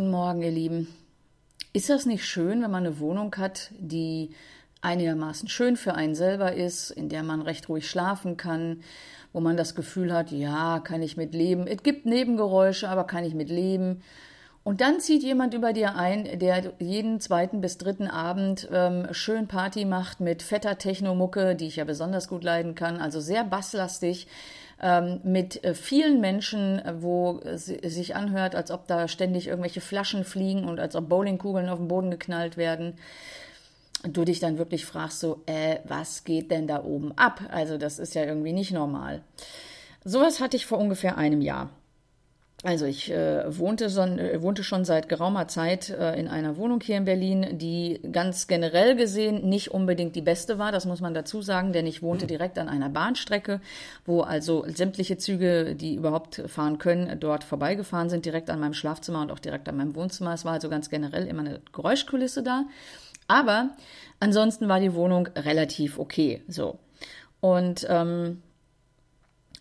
Guten Morgen, ihr Lieben. Ist das nicht schön, wenn man eine Wohnung hat, die einigermaßen schön für einen selber ist, in der man recht ruhig schlafen kann, wo man das Gefühl hat, ja, kann ich mit leben. Es gibt Nebengeräusche, aber kann ich mit leben. Und dann zieht jemand über dir ein, der jeden zweiten bis dritten Abend ähm, schön Party macht mit fetter Technomucke, die ich ja besonders gut leiden kann, also sehr basslastig, ähm, mit äh, vielen Menschen, äh, wo es sich anhört, als ob da ständig irgendwelche Flaschen fliegen und als ob Bowlingkugeln auf den Boden geknallt werden. Und du dich dann wirklich fragst, so, äh, was geht denn da oben ab? Also das ist ja irgendwie nicht normal. Sowas hatte ich vor ungefähr einem Jahr. Also ich äh, wohnte, son, äh, wohnte schon seit geraumer Zeit äh, in einer Wohnung hier in Berlin, die ganz generell gesehen nicht unbedingt die beste war, das muss man dazu sagen, denn ich wohnte direkt an einer Bahnstrecke, wo also sämtliche Züge, die überhaupt fahren können, dort vorbeigefahren sind, direkt an meinem Schlafzimmer und auch direkt an meinem Wohnzimmer. Es war also ganz generell immer eine Geräuschkulisse da. Aber ansonsten war die Wohnung relativ okay. So. Und ähm,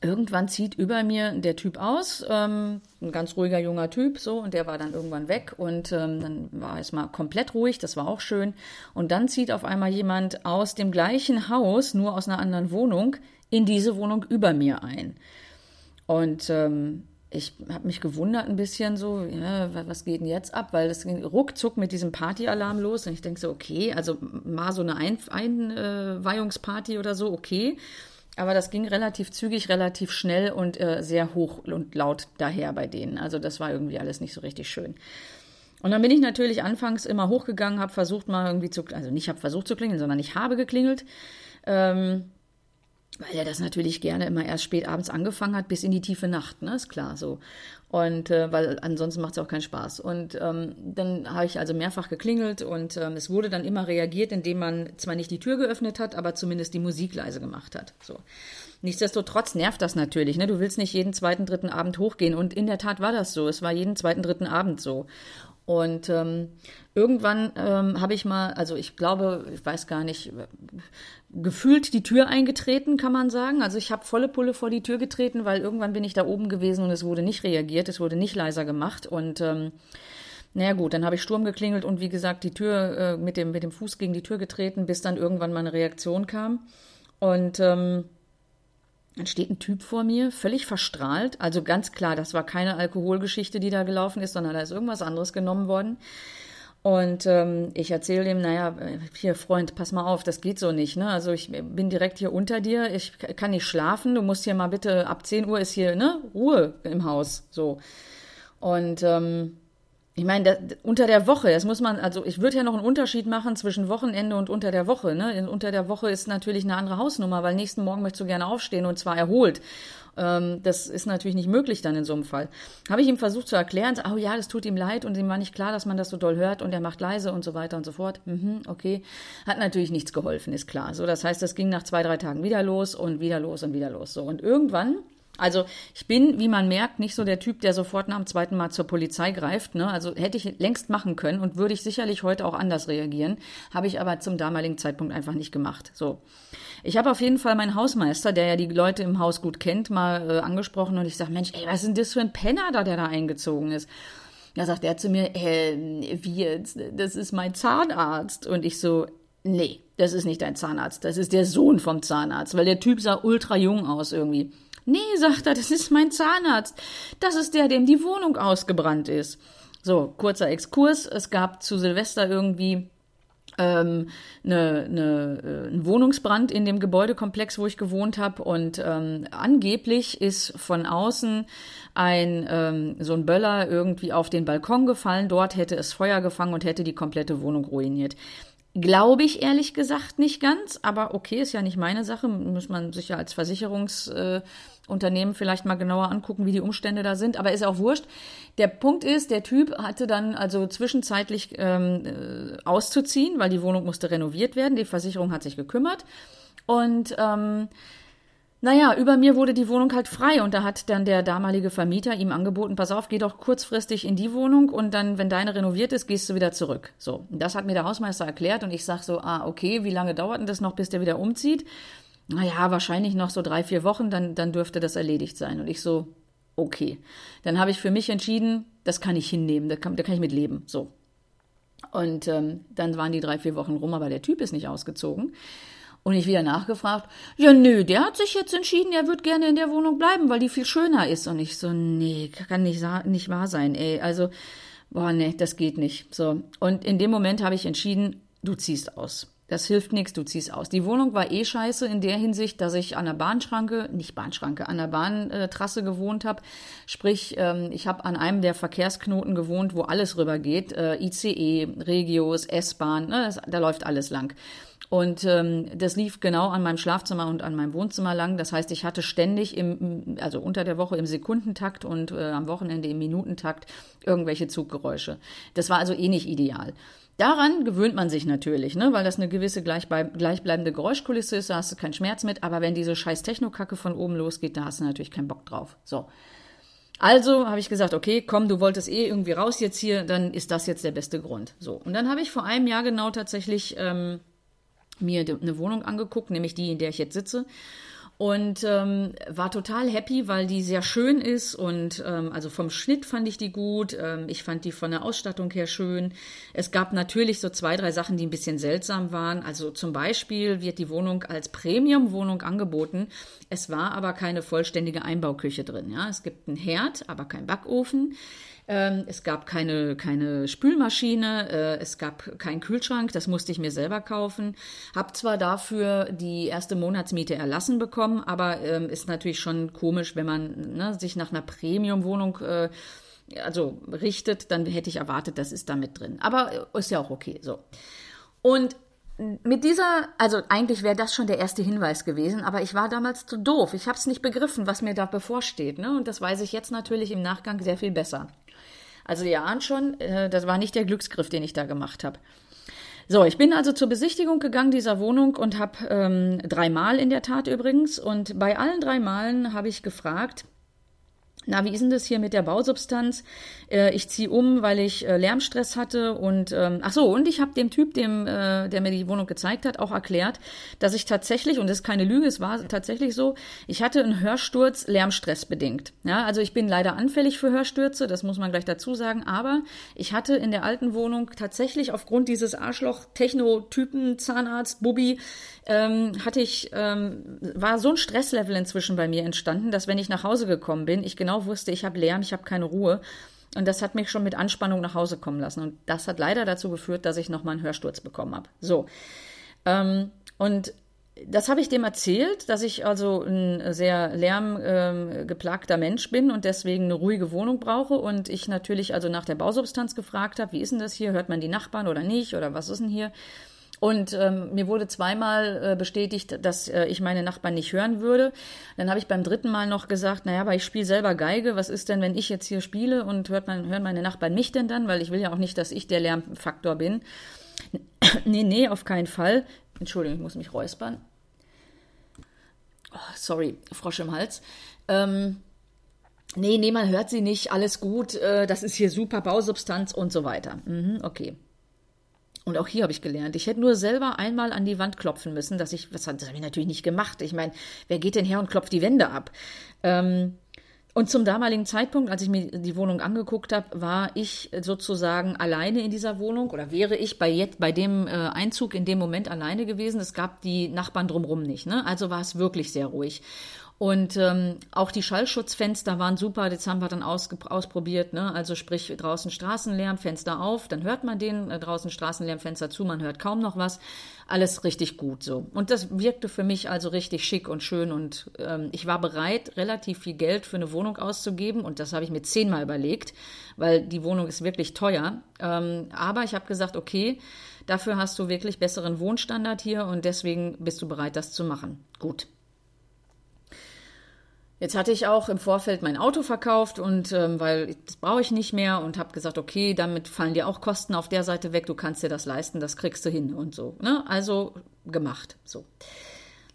irgendwann zieht über mir der Typ aus, ähm, ein ganz ruhiger junger Typ, so, und der war dann irgendwann weg und ähm, dann war es mal komplett ruhig, das war auch schön. Und dann zieht auf einmal jemand aus dem gleichen Haus, nur aus einer anderen Wohnung, in diese Wohnung über mir ein. Und ähm, ich habe mich gewundert ein bisschen so, ja, was geht denn jetzt ab? Weil das ging ruckzuck mit diesem Partyalarm los und ich denke so, okay, also mal so eine Einweihungsparty oder so, okay. Aber das ging relativ zügig, relativ schnell und äh, sehr hoch und laut daher bei denen. Also das war irgendwie alles nicht so richtig schön. Und dann bin ich natürlich anfangs immer hochgegangen, habe versucht mal irgendwie zu, also nicht habe versucht zu klingeln, sondern ich habe geklingelt. Ähm, weil er das natürlich gerne immer erst spät abends angefangen hat, bis in die tiefe Nacht, ne, ist klar so. Und äh, weil ansonsten macht es auch keinen Spaß. Und ähm, dann habe ich also mehrfach geklingelt und ähm, es wurde dann immer reagiert, indem man zwar nicht die Tür geöffnet hat, aber zumindest die Musik leise gemacht hat. So. Nichtsdestotrotz nervt das natürlich. Ne? Du willst nicht jeden zweiten, dritten Abend hochgehen. Und in der Tat war das so. Es war jeden zweiten, dritten Abend so. Und ähm, irgendwann ähm, habe ich mal, also ich glaube, ich weiß gar nicht, gefühlt die Tür eingetreten, kann man sagen. Also ich habe volle Pulle vor die Tür getreten, weil irgendwann bin ich da oben gewesen und es wurde nicht reagiert, es wurde nicht leiser gemacht. Und ähm, naja gut, dann habe ich Sturm geklingelt und wie gesagt die Tür äh, mit, dem, mit dem Fuß gegen die Tür getreten, bis dann irgendwann mal eine Reaktion kam. Und ähm, dann steht ein Typ vor mir, völlig verstrahlt. Also ganz klar, das war keine Alkoholgeschichte, die da gelaufen ist, sondern da ist irgendwas anderes genommen worden. Und ähm, ich erzähle ihm, naja, hier Freund, pass mal auf, das geht so nicht. Ne? Also ich bin direkt hier unter dir, ich kann nicht schlafen, du musst hier mal bitte, ab 10 Uhr ist hier ne, Ruhe im Haus. So. Und ähm, ich meine, unter der Woche, das muss man, also ich würde ja noch einen Unterschied machen zwischen Wochenende und unter der Woche. Ne? Unter der Woche ist natürlich eine andere Hausnummer, weil nächsten Morgen möchtest du gerne aufstehen und zwar erholt. Ähm, das ist natürlich nicht möglich dann in so einem Fall. Habe ich ihm versucht zu erklären, oh ja, das tut ihm leid und ihm war nicht klar, dass man das so doll hört und er macht leise und so weiter und so fort. Mhm, okay. Hat natürlich nichts geholfen, ist klar. So, das heißt, das ging nach zwei, drei Tagen wieder los und wieder los und wieder los. So, und irgendwann also ich bin, wie man merkt, nicht so der Typ, der sofort nach dem zweiten Mal zur Polizei greift. Ne? Also hätte ich längst machen können und würde ich sicherlich heute auch anders reagieren, habe ich aber zum damaligen Zeitpunkt einfach nicht gemacht. So, ich habe auf jeden Fall meinen Hausmeister, der ja die Leute im Haus gut kennt, mal äh, angesprochen und ich sage, Mensch, ey, was ist denn das für ein Penner da, der da eingezogen ist? Da sagt er zu mir, äh, wie jetzt? Das ist mein Zahnarzt. Und ich so, nee, das ist nicht dein Zahnarzt, das ist der Sohn vom Zahnarzt, weil der Typ sah ultra jung aus irgendwie. Nee, sagt er, das ist mein Zahnarzt. Das ist der, dem die Wohnung ausgebrannt ist. So, kurzer Exkurs. Es gab zu Silvester irgendwie ähm, eine, eine, äh, einen Wohnungsbrand in dem Gebäudekomplex, wo ich gewohnt habe. Und ähm, angeblich ist von außen ein ähm, so ein Böller irgendwie auf den Balkon gefallen. Dort hätte es Feuer gefangen und hätte die komplette Wohnung ruiniert. Glaube ich ehrlich gesagt nicht ganz, aber okay, ist ja nicht meine Sache. Muss man sich ja als Versicherungsunternehmen äh, vielleicht mal genauer angucken, wie die Umstände da sind. Aber ist auch wurscht. Der Punkt ist, der Typ hatte dann also zwischenzeitlich ähm, äh, auszuziehen, weil die Wohnung musste renoviert werden. Die Versicherung hat sich gekümmert. Und ähm, naja, über mir wurde die Wohnung halt frei und da hat dann der damalige Vermieter ihm angeboten, pass auf, geh doch kurzfristig in die Wohnung und dann, wenn deine renoviert ist, gehst du wieder zurück. So, das hat mir der Hausmeister erklärt und ich sag so, ah, okay, wie lange dauert denn das noch, bis der wieder umzieht? Naja, wahrscheinlich noch so drei, vier Wochen, dann, dann dürfte das erledigt sein. Und ich so, okay. Dann habe ich für mich entschieden, das kann ich hinnehmen, da kann, da kann ich mit leben. So. Und ähm, dann waren die drei, vier Wochen rum, aber der Typ ist nicht ausgezogen. Und ich wieder nachgefragt, ja nö, der hat sich jetzt entschieden, er wird gerne in der Wohnung bleiben, weil die viel schöner ist. Und ich so, nee, kann nicht, nicht wahr sein, ey. Also, boah, nee, das geht nicht. So. Und in dem Moment habe ich entschieden, du ziehst aus. Das hilft nichts, du ziehst aus. Die Wohnung war eh scheiße in der Hinsicht, dass ich an der Bahnschranke, nicht Bahnschranke, an der Bahntrasse gewohnt habe. Sprich, ähm, ich habe an einem der Verkehrsknoten gewohnt, wo alles rübergeht. Äh, ICE, Regios, S-Bahn, ne, da läuft alles lang. Und ähm, das lief genau an meinem Schlafzimmer und an meinem Wohnzimmer lang. Das heißt, ich hatte ständig im, also unter der Woche im Sekundentakt und äh, am Wochenende im Minutentakt irgendwelche Zuggeräusche. Das war also eh nicht ideal. Daran gewöhnt man sich natürlich, ne, weil das eine gewisse gleichbleibende Geräuschkulisse ist, da hast du keinen Schmerz mit, aber wenn diese scheiß Technokacke von oben losgeht, da hast du natürlich keinen Bock drauf. So. Also habe ich gesagt, okay, komm, du wolltest eh irgendwie raus jetzt hier, dann ist das jetzt der beste Grund. So. Und dann habe ich vor einem Jahr genau tatsächlich ähm, mir eine Wohnung angeguckt, nämlich die, in der ich jetzt sitze und ähm, war total happy, weil die sehr schön ist und ähm, also vom Schnitt fand ich die gut. Ähm, ich fand die von der Ausstattung her schön. Es gab natürlich so zwei, drei Sachen, die ein bisschen seltsam waren. Also zum Beispiel wird die Wohnung als Premium-Wohnung angeboten. Es war aber keine vollständige Einbauküche drin. Ja, es gibt einen Herd, aber kein Backofen. Ähm, es gab keine, keine Spülmaschine, äh, es gab keinen Kühlschrank, das musste ich mir selber kaufen. Hab zwar dafür die erste Monatsmiete erlassen bekommen, aber ähm, ist natürlich schon komisch, wenn man ne, sich nach einer Premium-Wohnung äh, also richtet, dann hätte ich erwartet, das ist da mit drin. Aber äh, ist ja auch okay so. Und mit dieser, also eigentlich wäre das schon der erste Hinweis gewesen, aber ich war damals zu doof. Ich habe es nicht begriffen, was mir da bevorsteht. Ne? Und das weiß ich jetzt natürlich im Nachgang sehr viel besser. Also ihr ahnt schon, äh, das war nicht der Glücksgriff, den ich da gemacht habe. So, ich bin also zur Besichtigung gegangen dieser Wohnung und habe ähm, dreimal in der Tat übrigens. Und bei allen drei Malen habe ich gefragt, na, wie ist denn das hier mit der Bausubstanz? Äh, ich ziehe um, weil ich äh, Lärmstress hatte und ähm, ach so, und ich habe dem Typ, dem, äh, der mir die Wohnung gezeigt hat, auch erklärt, dass ich tatsächlich, und das ist keine Lüge, es war tatsächlich so, ich hatte einen Hörsturz Lärmstress bedingt. Ja, also ich bin leider anfällig für Hörstürze, das muss man gleich dazu sagen, aber ich hatte in der alten Wohnung tatsächlich aufgrund dieses Arschloch-Techno-Typen, Zahnarzt, Bubi, ähm, hatte ich, ähm, war so ein Stresslevel inzwischen bei mir entstanden, dass wenn ich nach Hause gekommen bin, ich genau wusste, ich habe Lärm, ich habe keine Ruhe. Und das hat mich schon mit Anspannung nach Hause kommen lassen. Und das hat leider dazu geführt, dass ich nochmal einen Hörsturz bekommen habe. So. Ähm, und das habe ich dem erzählt, dass ich also ein sehr lärmgeplagter ähm, Mensch bin und deswegen eine ruhige Wohnung brauche. Und ich natürlich also nach der Bausubstanz gefragt habe, wie ist denn das hier? Hört man die Nachbarn oder nicht? Oder was ist denn hier? Und ähm, mir wurde zweimal äh, bestätigt, dass äh, ich meine Nachbarn nicht hören würde. Dann habe ich beim dritten Mal noch gesagt, naja, aber ich spiele selber Geige. Was ist denn, wenn ich jetzt hier spiele und hört man, hören meine Nachbarn mich denn dann? Weil ich will ja auch nicht, dass ich der Lärmfaktor bin. nee, nee, auf keinen Fall. Entschuldigung, ich muss mich räuspern. Oh, sorry, Frosch im Hals. Ähm, nee, nee, man hört sie nicht, alles gut, äh, das ist hier super Bausubstanz und so weiter. Mhm, okay. Und auch hier habe ich gelernt, ich hätte nur selber einmal an die Wand klopfen müssen, dass ich, was, das habe ich natürlich nicht gemacht. Ich meine, wer geht denn her und klopft die Wände ab? Ähm, und zum damaligen Zeitpunkt, als ich mir die Wohnung angeguckt habe, war ich sozusagen alleine in dieser Wohnung oder wäre ich bei, jetzt, bei dem äh, Einzug in dem Moment alleine gewesen. Es gab die Nachbarn drumherum nicht. Ne? Also war es wirklich sehr ruhig. Und ähm, auch die Schallschutzfenster waren super, das haben wir dann ausprobiert. Ne? Also sprich draußen Straßenlärm, Fenster auf, dann hört man den, äh, draußen Straßenlärm, Fenster zu, man hört kaum noch was. Alles richtig gut so. Und das wirkte für mich also richtig schick und schön. Und ähm, ich war bereit, relativ viel Geld für eine Wohnung auszugeben. Und das habe ich mir zehnmal überlegt, weil die Wohnung ist wirklich teuer. Ähm, aber ich habe gesagt, okay, dafür hast du wirklich besseren Wohnstandard hier und deswegen bist du bereit, das zu machen. Gut. Jetzt hatte ich auch im Vorfeld mein Auto verkauft und ähm, weil das brauche ich nicht mehr und habe gesagt, okay, damit fallen dir auch Kosten auf der Seite weg, du kannst dir das leisten, das kriegst du hin und so. Ne? Also gemacht. So.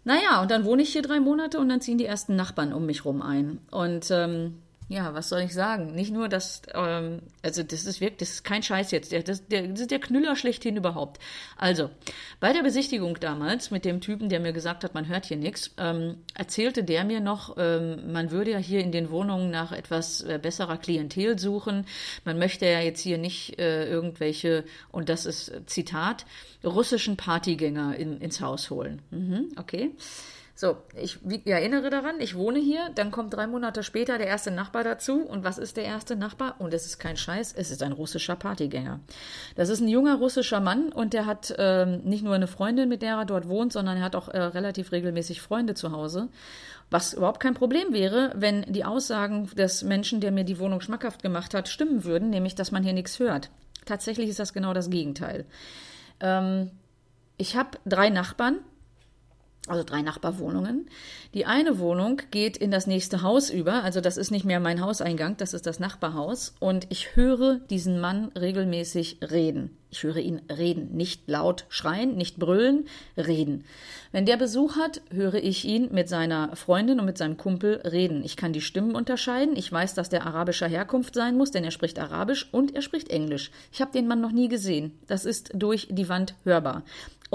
Naja, und dann wohne ich hier drei Monate und dann ziehen die ersten Nachbarn um mich rum ein. Und ähm, ja, was soll ich sagen? Nicht nur, dass, ähm, also das ist wirklich, das ist kein Scheiß jetzt, der, das, der, das ist der Knüller schlechthin überhaupt. Also, bei der Besichtigung damals mit dem Typen, der mir gesagt hat, man hört hier nichts, ähm, erzählte der mir noch, ähm, man würde ja hier in den Wohnungen nach etwas äh, besserer Klientel suchen. Man möchte ja jetzt hier nicht äh, irgendwelche, und das ist Zitat, russischen Partygänger in, ins Haus holen. Mhm, okay. So, ich erinnere daran, ich wohne hier, dann kommt drei Monate später der erste Nachbar dazu. Und was ist der erste Nachbar? Und es ist kein Scheiß, es ist ein russischer Partygänger. Das ist ein junger russischer Mann und der hat ähm, nicht nur eine Freundin, mit der er dort wohnt, sondern er hat auch äh, relativ regelmäßig Freunde zu Hause. Was überhaupt kein Problem wäre, wenn die Aussagen des Menschen, der mir die Wohnung schmackhaft gemacht hat, stimmen würden, nämlich dass man hier nichts hört. Tatsächlich ist das genau das Gegenteil. Ähm, ich habe drei Nachbarn, also drei Nachbarwohnungen. Die eine Wohnung geht in das nächste Haus über, also das ist nicht mehr mein Hauseingang, das ist das Nachbarhaus. Und ich höre diesen Mann regelmäßig reden. Ich höre ihn reden, nicht laut schreien, nicht brüllen, reden. Wenn der Besuch hat, höre ich ihn mit seiner Freundin und mit seinem Kumpel reden. Ich kann die Stimmen unterscheiden. Ich weiß, dass der arabischer Herkunft sein muss, denn er spricht Arabisch und er spricht Englisch. Ich habe den Mann noch nie gesehen. Das ist durch die Wand hörbar.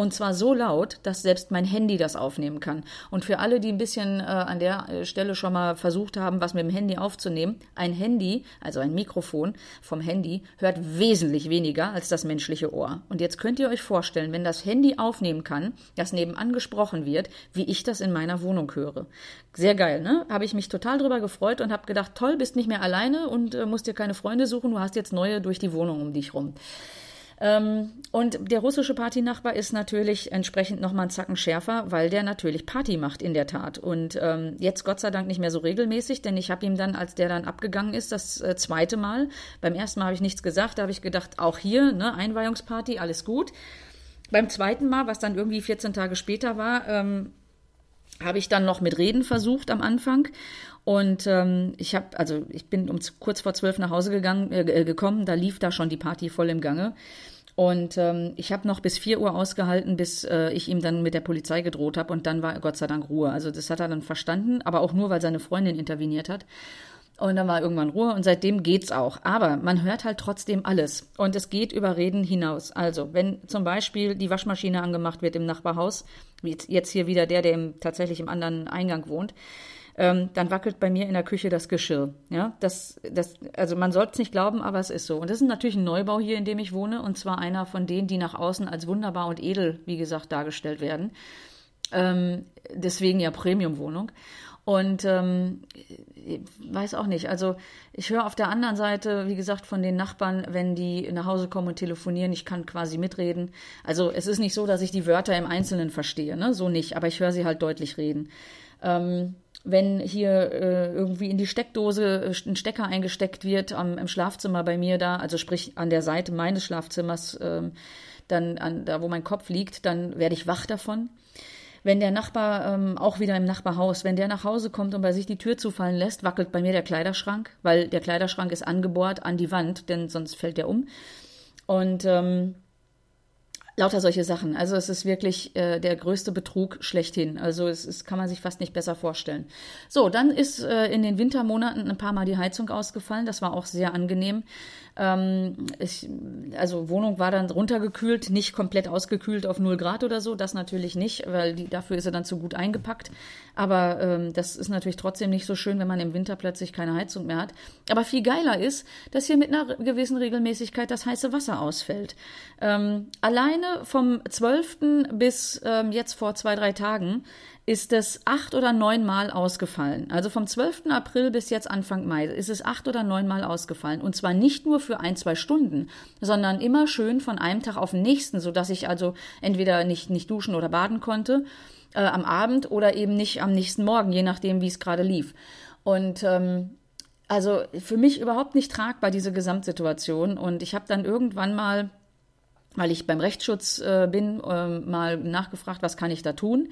Und zwar so laut, dass selbst mein Handy das aufnehmen kann. Und für alle, die ein bisschen äh, an der äh, Stelle schon mal versucht haben, was mit dem Handy aufzunehmen, ein Handy, also ein Mikrofon vom Handy, hört wesentlich weniger als das menschliche Ohr. Und jetzt könnt ihr euch vorstellen, wenn das Handy aufnehmen kann, das nebenan gesprochen wird, wie ich das in meiner Wohnung höre. Sehr geil, ne? Habe ich mich total drüber gefreut und habe gedacht, toll, bist nicht mehr alleine und äh, musst dir keine Freunde suchen, du hast jetzt neue durch die Wohnung um dich rum. Ähm, und der russische Partynachbar ist natürlich entsprechend nochmal einen Zacken schärfer, weil der natürlich Party macht in der Tat. Und ähm, jetzt Gott sei Dank nicht mehr so regelmäßig, denn ich habe ihm dann, als der dann abgegangen ist, das äh, zweite Mal, beim ersten Mal habe ich nichts gesagt, da habe ich gedacht, auch hier, ne, Einweihungsparty, alles gut. Beim zweiten Mal, was dann irgendwie 14 Tage später war, ähm, habe ich dann noch mit Reden versucht am Anfang. Und ähm, ich habe, also ich bin um kurz vor zwölf nach Hause gegangen, äh, gekommen, da lief da schon die Party voll im Gange. Und ähm, ich habe noch bis 4 Uhr ausgehalten, bis äh, ich ihm dann mit der Polizei gedroht habe und dann war Gott sei Dank Ruhe. Also das hat er dann verstanden, aber auch nur, weil seine Freundin interveniert hat. Und dann war irgendwann Ruhe und seitdem geht's auch. Aber man hört halt trotzdem alles. Und es geht über Reden hinaus. Also, wenn zum Beispiel die Waschmaschine angemacht wird im Nachbarhaus, wie jetzt hier wieder der, der im, tatsächlich im anderen Eingang wohnt, ähm, dann wackelt bei mir in der Küche das Geschirr. Ja, das, das, also man sollte es nicht glauben, aber es ist so. Und das ist natürlich ein Neubau hier, in dem ich wohne, und zwar einer von denen, die nach außen als wunderbar und edel, wie gesagt, dargestellt werden. Ähm, deswegen ja Premium-Wohnung. Und ähm, weiß auch nicht. Also ich höre auf der anderen Seite, wie gesagt, von den Nachbarn, wenn die nach Hause kommen und telefonieren, ich kann quasi mitreden. Also es ist nicht so, dass ich die Wörter im Einzelnen verstehe, ne? So nicht, aber ich höre sie halt deutlich reden. Ähm, wenn hier äh, irgendwie in die Steckdose äh, ein Stecker eingesteckt wird am, im Schlafzimmer bei mir da, also sprich an der Seite meines Schlafzimmers, ähm, dann an, da wo mein Kopf liegt, dann werde ich wach davon. Wenn der Nachbar, ähm, auch wieder im Nachbarhaus, wenn der nach Hause kommt und bei sich die Tür zufallen lässt, wackelt bei mir der Kleiderschrank, weil der Kleiderschrank ist angebohrt an die Wand, denn sonst fällt der um. Und ähm, Lauter solche Sachen. Also es ist wirklich äh, der größte Betrug schlechthin. Also es, es kann man sich fast nicht besser vorstellen. So, dann ist äh, in den Wintermonaten ein paar Mal die Heizung ausgefallen. Das war auch sehr angenehm. Ähm, ich, also Wohnung war dann runtergekühlt, nicht komplett ausgekühlt auf 0 Grad oder so. Das natürlich nicht, weil die, dafür ist er dann zu gut eingepackt. Aber ähm, das ist natürlich trotzdem nicht so schön, wenn man im Winter plötzlich keine Heizung mehr hat. Aber viel geiler ist, dass hier mit einer gewissen Regelmäßigkeit das heiße Wasser ausfällt. Ähm, alleine vom 12. bis ähm, jetzt vor zwei, drei Tagen ist es acht oder neun Mal ausgefallen. Also vom 12. April bis jetzt Anfang Mai ist es acht oder neun Mal ausgefallen. Und zwar nicht nur für ein, zwei Stunden, sondern immer schön von einem Tag auf den nächsten, sodass ich also entweder nicht, nicht duschen oder baden konnte äh, am Abend oder eben nicht am nächsten Morgen, je nachdem, wie es gerade lief. Und ähm, also für mich überhaupt nicht tragbar, diese Gesamtsituation. Und ich habe dann irgendwann mal weil ich beim Rechtsschutz äh, bin, äh, mal nachgefragt, was kann ich da tun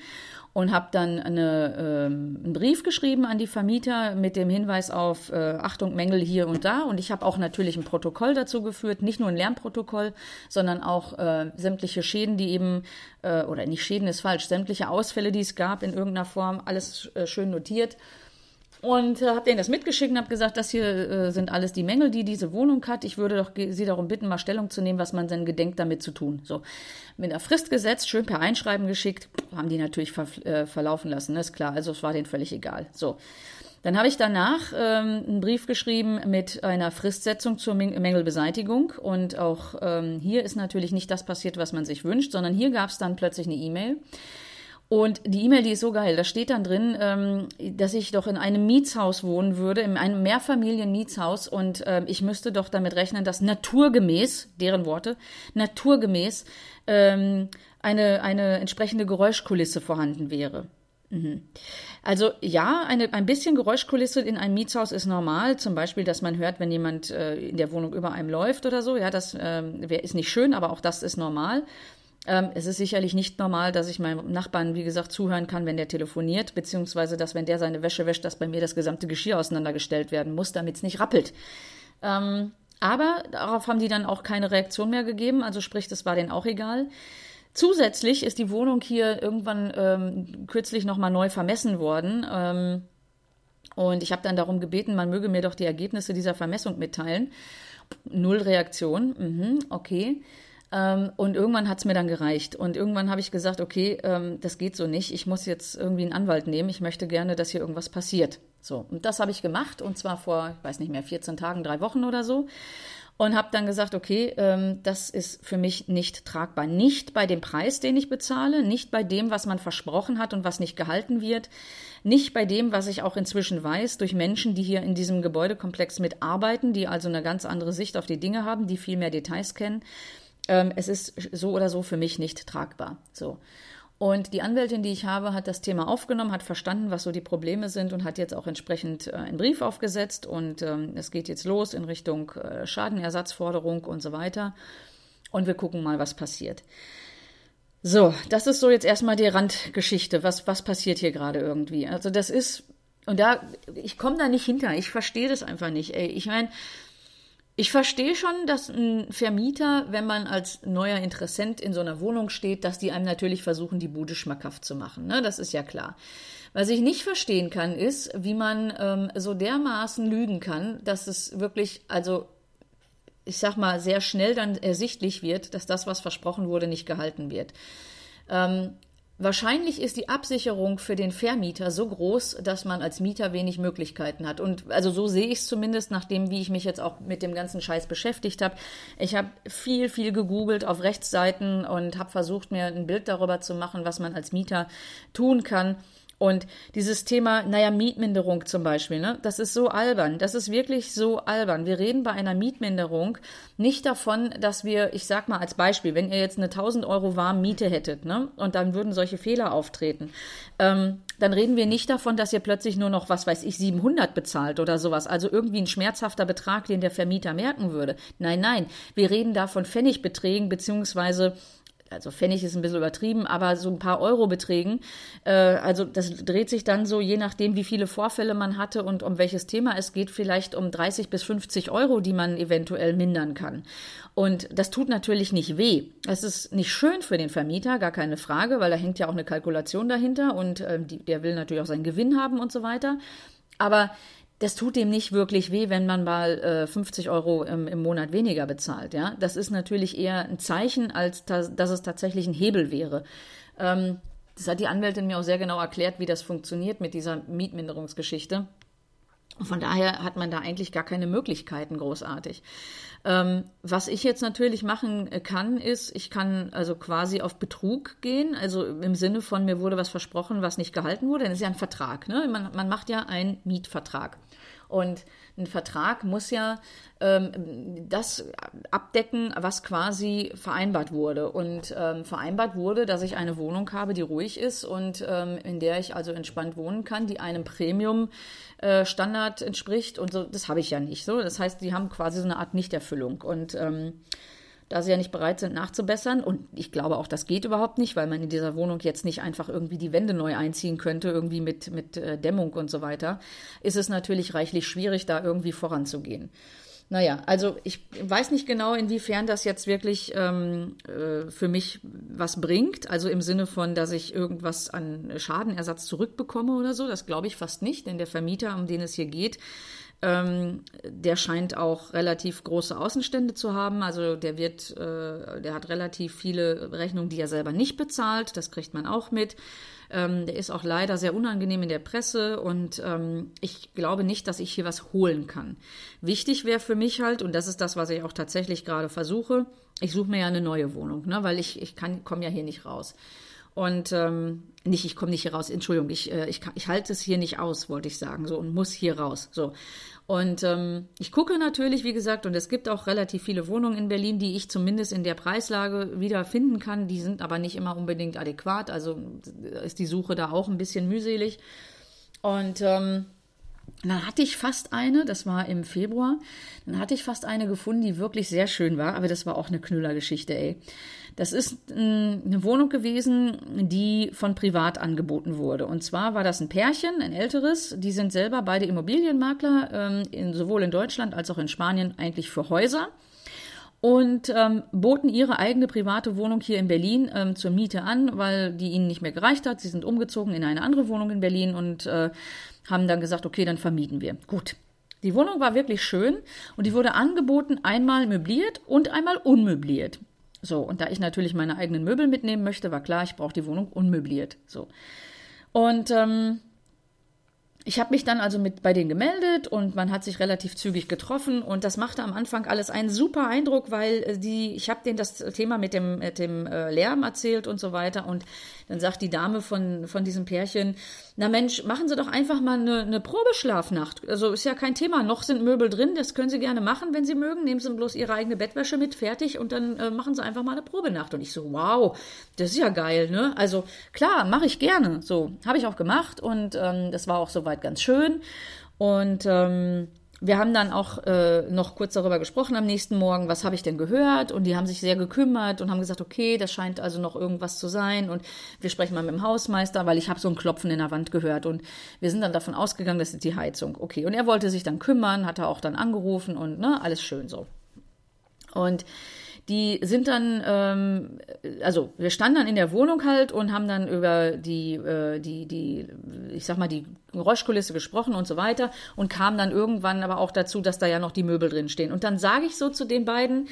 und habe dann eine, äh, einen Brief geschrieben an die Vermieter mit dem Hinweis auf äh, Achtung, Mängel hier und da. Und ich habe auch natürlich ein Protokoll dazu geführt, nicht nur ein Lärmprotokoll, sondern auch äh, sämtliche Schäden, die eben, äh, oder nicht Schäden ist falsch, sämtliche Ausfälle, die es gab in irgendeiner Form, alles äh, schön notiert und äh, habe denen das mitgeschickt und habe gesagt, das hier äh, sind alles die Mängel, die diese Wohnung hat. Ich würde doch Sie darum bitten, mal Stellung zu nehmen, was man denn gedenkt, damit zu tun. So, mit einer Frist gesetzt, schön per Einschreiben geschickt, haben die natürlich ver äh, verlaufen lassen, ne? ist klar. Also es war denen völlig egal. So. Dann habe ich danach ähm, einen Brief geschrieben mit einer Fristsetzung zur Mängelbeseitigung. Und auch ähm, hier ist natürlich nicht das passiert, was man sich wünscht, sondern hier gab es dann plötzlich eine E-Mail und die E-Mail, die ist so geil. Da steht dann drin, ähm, dass ich doch in einem Mietshaus wohnen würde, in einem Mehrfamilien-Mietshaus. Und ähm, ich müsste doch damit rechnen, dass naturgemäß, deren Worte, naturgemäß ähm, eine, eine entsprechende Geräuschkulisse vorhanden wäre. Mhm. Also ja, eine, ein bisschen Geräuschkulisse in einem Mietshaus ist normal. Zum Beispiel, dass man hört, wenn jemand äh, in der Wohnung über einem läuft oder so. Ja, das äh, ist nicht schön, aber auch das ist normal. Ähm, es ist sicherlich nicht normal, dass ich meinem Nachbarn, wie gesagt, zuhören kann, wenn der telefoniert, beziehungsweise dass, wenn der seine Wäsche wäscht, dass bei mir das gesamte Geschirr auseinandergestellt werden muss, damit es nicht rappelt. Ähm, aber darauf haben die dann auch keine Reaktion mehr gegeben, also sprich, das war denen auch egal. Zusätzlich ist die Wohnung hier irgendwann ähm, kürzlich nochmal neu vermessen worden. Ähm, und ich habe dann darum gebeten, man möge mir doch die Ergebnisse dieser Vermessung mitteilen. Null Reaktion. Mhm, okay. Ähm, und irgendwann hat es mir dann gereicht. Und irgendwann habe ich gesagt, okay, ähm, das geht so nicht. Ich muss jetzt irgendwie einen Anwalt nehmen. Ich möchte gerne, dass hier irgendwas passiert. So, und das habe ich gemacht. Und zwar vor, ich weiß nicht mehr, 14 Tagen, drei Wochen oder so. Und habe dann gesagt, okay, ähm, das ist für mich nicht tragbar. Nicht bei dem Preis, den ich bezahle, nicht bei dem, was man versprochen hat und was nicht gehalten wird, nicht bei dem, was ich auch inzwischen weiß, durch Menschen, die hier in diesem Gebäudekomplex mitarbeiten, die also eine ganz andere Sicht auf die Dinge haben, die viel mehr Details kennen ähm, es ist so oder so für mich nicht tragbar. So. Und die Anwältin, die ich habe, hat das Thema aufgenommen, hat verstanden, was so die Probleme sind und hat jetzt auch entsprechend äh, einen Brief aufgesetzt. Und ähm, es geht jetzt los in Richtung äh, Schadenersatzforderung und so weiter. Und wir gucken mal, was passiert. So, das ist so jetzt erstmal die Randgeschichte. Was, was passiert hier gerade irgendwie? Also, das ist, und da, ich komme da nicht hinter. Ich verstehe das einfach nicht. Ey, ich meine, ich verstehe schon, dass ein Vermieter, wenn man als neuer Interessent in so einer Wohnung steht, dass die einem natürlich versuchen, die Bude schmackhaft zu machen. Ne? Das ist ja klar. Was ich nicht verstehen kann, ist, wie man ähm, so dermaßen lügen kann, dass es wirklich, also ich sag mal, sehr schnell dann ersichtlich wird, dass das, was versprochen wurde, nicht gehalten wird. Ähm, Wahrscheinlich ist die Absicherung für den Vermieter so groß, dass man als Mieter wenig Möglichkeiten hat. Und also so sehe ich es zumindest, nachdem wie ich mich jetzt auch mit dem ganzen Scheiß beschäftigt habe. Ich habe viel, viel gegoogelt auf Rechtsseiten und habe versucht, mir ein Bild darüber zu machen, was man als Mieter tun kann. Und dieses Thema, naja, Mietminderung zum Beispiel, ne, das ist so albern. Das ist wirklich so albern. Wir reden bei einer Mietminderung nicht davon, dass wir, ich sag mal als Beispiel, wenn ihr jetzt eine 1000 Euro warme Miete hättet, ne, und dann würden solche Fehler auftreten, ähm, dann reden wir nicht davon, dass ihr plötzlich nur noch, was weiß ich, 700 bezahlt oder sowas. Also irgendwie ein schmerzhafter Betrag, den der Vermieter merken würde. Nein, nein. Wir reden da von Pfennigbeträgen beziehungsweise also Pfennig ist ein bisschen übertrieben, aber so ein paar Eurobeträgen. Äh, also das dreht sich dann so, je nachdem, wie viele Vorfälle man hatte und um welches Thema es geht, vielleicht um 30 bis 50 Euro, die man eventuell mindern kann. Und das tut natürlich nicht weh. Es ist nicht schön für den Vermieter, gar keine Frage, weil da hängt ja auch eine Kalkulation dahinter und äh, die, der will natürlich auch seinen Gewinn haben und so weiter. Aber das tut dem nicht wirklich weh, wenn man mal äh, 50 Euro im, im, Monat weniger bezahlt. Ja, das ist natürlich eher ein Zeichen, als dass, dass es tatsächlich ein Hebel wäre. Ähm, das hat die Anwältin mir auch sehr genau erklärt, wie das funktioniert mit dieser Mietminderungsgeschichte. Von daher hat man da eigentlich gar keine Möglichkeiten großartig. Ähm, was ich jetzt natürlich machen kann, ist, ich kann also quasi auf Betrug gehen, also im Sinne von, mir wurde was versprochen, was nicht gehalten wurde. Das ist ja ein Vertrag. Ne? Man, man macht ja einen Mietvertrag. Und ein Vertrag muss ja ähm, das abdecken, was quasi vereinbart wurde. Und ähm, vereinbart wurde, dass ich eine Wohnung habe, die ruhig ist und ähm, in der ich also entspannt wohnen kann, die einem Premium-Standard äh, entspricht. Und so, das habe ich ja nicht. So, das heißt, die haben quasi so eine Art Nichterfüllung. Und ähm, da sie ja nicht bereit sind nachzubessern. Und ich glaube auch, das geht überhaupt nicht, weil man in dieser Wohnung jetzt nicht einfach irgendwie die Wände neu einziehen könnte, irgendwie mit, mit äh, Dämmung und so weiter, ist es natürlich reichlich schwierig, da irgendwie voranzugehen. naja, also ich weiß nicht genau, inwiefern das jetzt wirklich ähm, äh, für mich was bringt. Also im Sinne von, dass ich irgendwas an Schadenersatz zurückbekomme oder so. Das glaube ich fast nicht, denn der Vermieter, um den es hier geht, ähm, der scheint auch relativ große Außenstände zu haben. Also der wird, äh, der hat relativ viele Rechnungen, die er selber nicht bezahlt. Das kriegt man auch mit. Ähm, der ist auch leider sehr unangenehm in der Presse und ähm, ich glaube nicht, dass ich hier was holen kann. Wichtig wäre für mich halt, und das ist das, was ich auch tatsächlich gerade versuche, ich suche mir ja eine neue Wohnung, ne, weil ich, ich komme ja hier nicht raus. Und ähm, nicht, ich komme nicht hier raus, Entschuldigung, ich, äh, ich, ich halte es hier nicht aus, wollte ich sagen, so und muss hier raus. So. Und ähm, ich gucke natürlich, wie gesagt, und es gibt auch relativ viele Wohnungen in Berlin, die ich zumindest in der Preislage wieder finden kann. Die sind aber nicht immer unbedingt adäquat. Also ist die Suche da auch ein bisschen mühselig. Und ähm, dann hatte ich fast eine, das war im Februar, dann hatte ich fast eine gefunden, die wirklich sehr schön war, aber das war auch eine Knüllergeschichte, ey. Das ist eine Wohnung gewesen, die von privat angeboten wurde. Und zwar war das ein Pärchen, ein älteres. Die sind selber beide Immobilienmakler, ähm, sowohl in Deutschland als auch in Spanien eigentlich für Häuser und ähm, boten ihre eigene private Wohnung hier in Berlin ähm, zur Miete an, weil die ihnen nicht mehr gereicht hat. Sie sind umgezogen in eine andere Wohnung in Berlin und äh, haben dann gesagt, okay, dann vermieten wir. Gut. Die Wohnung war wirklich schön und die wurde angeboten einmal möbliert und einmal unmöbliert. So, und da ich natürlich meine eigenen Möbel mitnehmen möchte, war klar, ich brauche die Wohnung unmöbliert. So. Und ähm, ich habe mich dann also mit bei denen gemeldet und man hat sich relativ zügig getroffen und das machte am Anfang alles einen super Eindruck, weil äh, die, ich habe denen das Thema mit dem, mit dem äh, Lärm erzählt und so weiter und dann sagt die Dame von, von diesem Pärchen, na Mensch, machen Sie doch einfach mal eine, eine Probeschlafnacht. Also ist ja kein Thema, noch sind Möbel drin, das können Sie gerne machen, wenn Sie mögen, nehmen Sie bloß Ihre eigene Bettwäsche mit, fertig und dann äh, machen Sie einfach mal eine Probenacht. Und ich so, wow, das ist ja geil, ne? Also klar, mache ich gerne, so, habe ich auch gemacht und ähm, das war auch soweit soweit ganz schön. Und ähm, wir haben dann auch äh, noch kurz darüber gesprochen am nächsten Morgen, was habe ich denn gehört? Und die haben sich sehr gekümmert und haben gesagt, okay, das scheint also noch irgendwas zu sein. Und wir sprechen mal mit dem Hausmeister, weil ich habe so ein Klopfen in der Wand gehört. Und wir sind dann davon ausgegangen, das ist die Heizung. Okay, und er wollte sich dann kümmern, hat er auch dann angerufen und ne, alles schön so. Und die sind dann, ähm, also wir standen dann in der Wohnung halt und haben dann über die, äh, die, die, ich sag mal, die Geräuschkulisse gesprochen und so weiter und kamen dann irgendwann aber auch dazu, dass da ja noch die Möbel drin stehen. Und dann sage ich so zu den beiden,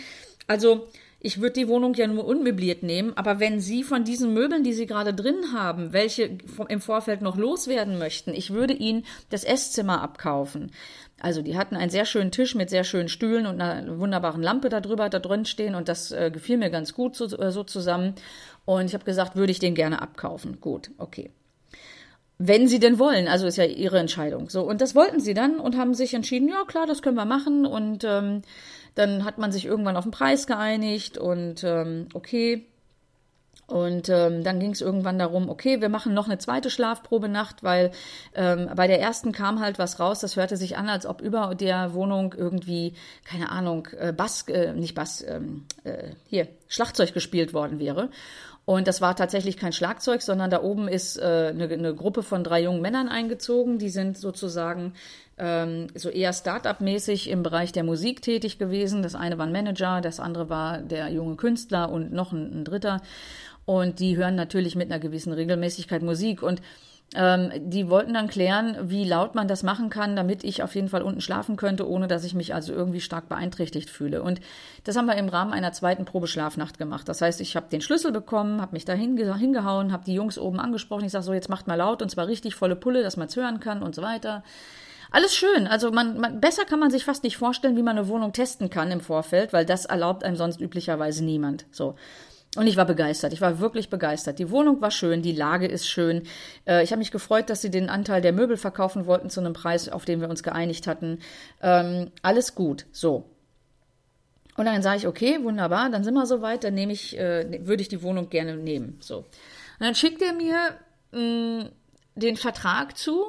also ich würde die Wohnung ja nur unmöbliert nehmen, aber wenn Sie von diesen Möbeln, die Sie gerade drin haben, welche im Vorfeld noch loswerden möchten, ich würde Ihnen das Esszimmer abkaufen. Also die hatten einen sehr schönen Tisch mit sehr schönen Stühlen und einer wunderbaren Lampe da drüber da drin stehen und das äh, gefiel mir ganz gut so, äh, so zusammen. Und ich habe gesagt, würde ich den gerne abkaufen. Gut, okay. Wenn sie denn wollen, also ist ja ihre Entscheidung. So, und das wollten sie dann und haben sich entschieden, ja klar, das können wir machen. Und ähm, dann hat man sich irgendwann auf den Preis geeinigt und ähm, okay, und ähm, dann ging es irgendwann darum, okay, wir machen noch eine zweite Schlafprobenacht, weil ähm, bei der ersten kam halt was raus, das hörte sich an, als ob über der Wohnung irgendwie, keine Ahnung, äh, Bass, äh, nicht Bass, ähm, äh, hier, Schlagzeug gespielt worden wäre. Und das war tatsächlich kein Schlagzeug, sondern da oben ist äh, eine, eine Gruppe von drei jungen Männern eingezogen. Die sind sozusagen ähm, so eher Start-up-mäßig im Bereich der Musik tätig gewesen. Das eine war ein Manager, das andere war der junge Künstler und noch ein, ein dritter. Und die hören natürlich mit einer gewissen Regelmäßigkeit Musik. Und ähm, die wollten dann klären, wie laut man das machen kann, damit ich auf jeden Fall unten schlafen könnte, ohne dass ich mich also irgendwie stark beeinträchtigt fühle. Und das haben wir im Rahmen einer zweiten Probeschlafnacht gemacht. Das heißt, ich habe den Schlüssel bekommen, habe mich da hinge hingehauen, habe die Jungs oben angesprochen. Ich sage so, jetzt macht mal laut und zwar richtig volle Pulle, dass man es hören kann und so weiter. Alles schön. Also man, man, besser kann man sich fast nicht vorstellen, wie man eine Wohnung testen kann im Vorfeld, weil das erlaubt einem sonst üblicherweise niemand. So. Und ich war begeistert. Ich war wirklich begeistert. Die Wohnung war schön, die Lage ist schön. Äh, ich habe mich gefreut, dass sie den Anteil der Möbel verkaufen wollten zu einem Preis, auf den wir uns geeinigt hatten. Ähm, alles gut. So. Und dann sage ich, okay, wunderbar, dann sind wir soweit, dann nehme ich, äh, würde ich die Wohnung gerne nehmen. So. Und dann schickt er mir mh, mm, den Vertrag zu